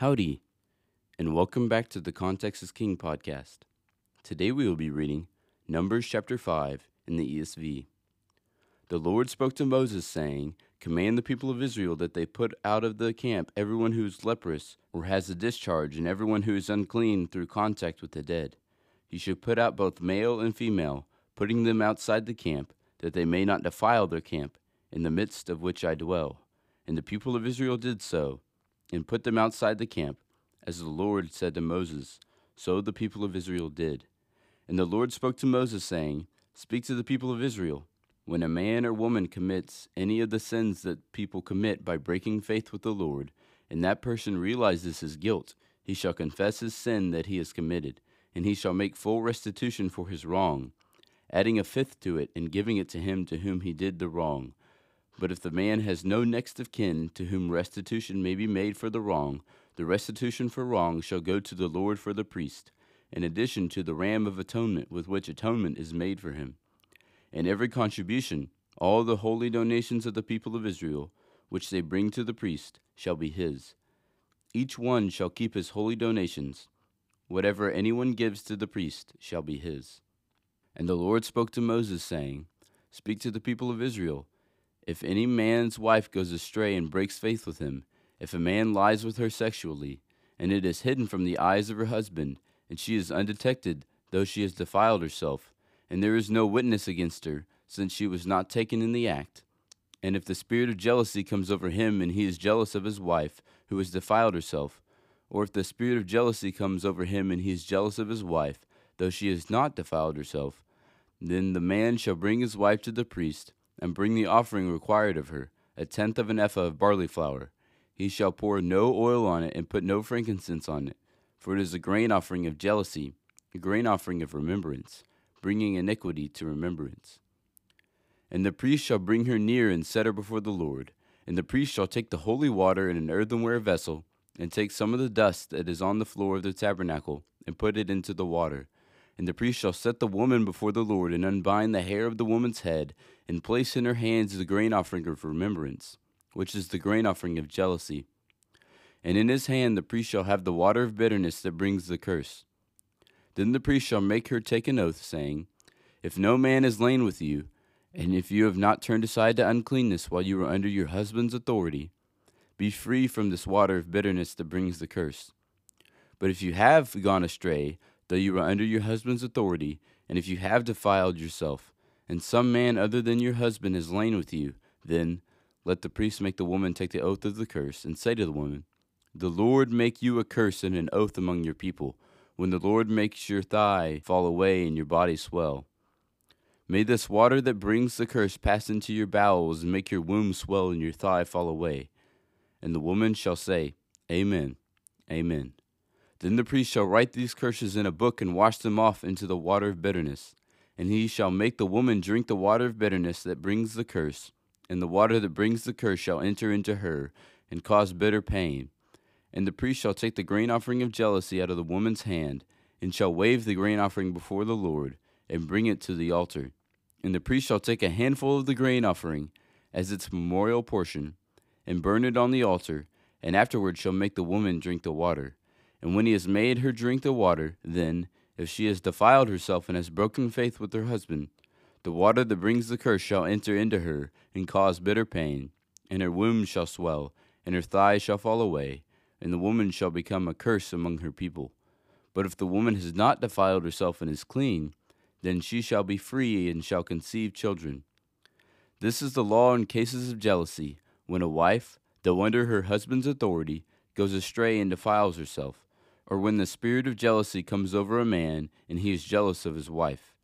Howdy, and welcome back to the Context is King podcast. Today we will be reading Numbers chapter 5 in the ESV. The Lord spoke to Moses, saying, Command the people of Israel that they put out of the camp everyone who is leprous or has a discharge, and everyone who is unclean through contact with the dead. You should put out both male and female, putting them outside the camp, that they may not defile their camp, in the midst of which I dwell. And the people of Israel did so and put them outside the camp, as the Lord said to Moses. So the people of Israel did. And the Lord spoke to Moses, saying, Speak to the people of Israel. When a man or woman commits any of the sins that people commit by breaking faith with the Lord, and that person realizes his guilt, he shall confess his sin that he has committed, and he shall make full restitution for his wrong, adding a fifth to it and giving it to him to whom he did the wrong but if the man has no next of kin to whom restitution may be made for the wrong, the restitution for wrong shall go to the Lord for the priest, in addition to the ram of atonement with which atonement is made for him. And every contribution, all the holy donations of the people of Israel, which they bring to the priest, shall be his. Each one shall keep his holy donations. Whatever anyone gives to the priest shall be his. And the Lord spoke to Moses, saying, Speak to the people of Israel if any man's wife goes astray and breaks faith with him, if a man lies with her sexually, and it is hidden from the eyes of her husband, and she is undetected, though she has defiled herself, and there is no witness against her, since she was not taken in the act, and if the spirit of jealousy comes over him, and he is jealous of his wife, who has defiled herself, or if the spirit of jealousy comes over him, and he is jealous of his wife, though she has not defiled herself, then the man shall bring his wife to the priest, and bring the offering required of her, a tenth of an ephah of barley flour. He shall pour no oil on it, and put no frankincense on it, for it is a grain offering of jealousy, a grain offering of remembrance, bringing iniquity to remembrance. And the priest shall bring her near and set her before the Lord. And the priest shall take the holy water in an earthenware vessel, and take some of the dust that is on the floor of the tabernacle, and put it into the water and the priest shall set the woman before the Lord, and unbind the hair of the woman's head, and place in her hands the grain offering of remembrance, which is the grain offering of jealousy. And in his hand the priest shall have the water of bitterness that brings the curse. Then the priest shall make her take an oath, saying, If no man has lain with you, and if you have not turned aside to uncleanness while you were under your husband's authority, be free from this water of bitterness that brings the curse. But if you have gone astray, though you are under your husband's authority, and if you have defiled yourself, and some man other than your husband has lain with you, then let the priest make the woman take the oath of the curse, and say to the woman, The Lord make you a curse and an oath among your people, when the Lord makes your thigh fall away and your body swell. May this water that brings the curse pass into your bowels, and make your womb swell and your thigh fall away. And the woman shall say, Amen, Amen. Then the priest shall write these curses in a book and wash them off into the water of bitterness. And he shall make the woman drink the water of bitterness that brings the curse, and the water that brings the curse shall enter into her, and cause bitter pain. And the priest shall take the grain offering of jealousy out of the woman's hand, and shall wave the grain offering before the Lord, and bring it to the altar. And the priest shall take a handful of the grain offering, as its memorial portion, and burn it on the altar, and afterward shall make the woman drink the water. And when he has made her drink the water, then, if she has defiled herself and has broken faith with her husband, the water that brings the curse shall enter into her and cause bitter pain, and her womb shall swell, and her thighs shall fall away, and the woman shall become a curse among her people. But if the woman has not defiled herself and is clean, then she shall be free and shall conceive children. This is the law in cases of jealousy, when a wife, though under her husband's authority, goes astray and defiles herself or when the spirit of jealousy comes over a man, and he is jealous of his wife.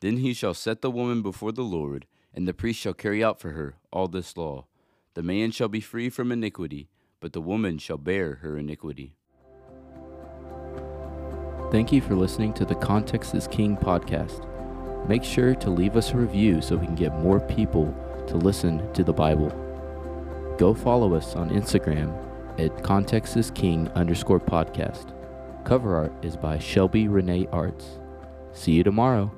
Then he shall set the woman before the Lord, and the priest shall carry out for her all this law. The man shall be free from iniquity, but the woman shall bear her iniquity. Thank you for listening to the Context is King podcast. Make sure to leave us a review so we can get more people to listen to the Bible. Go follow us on Instagram at Context is King underscore podcast. Cover art is by Shelby Renee Arts. See you tomorrow.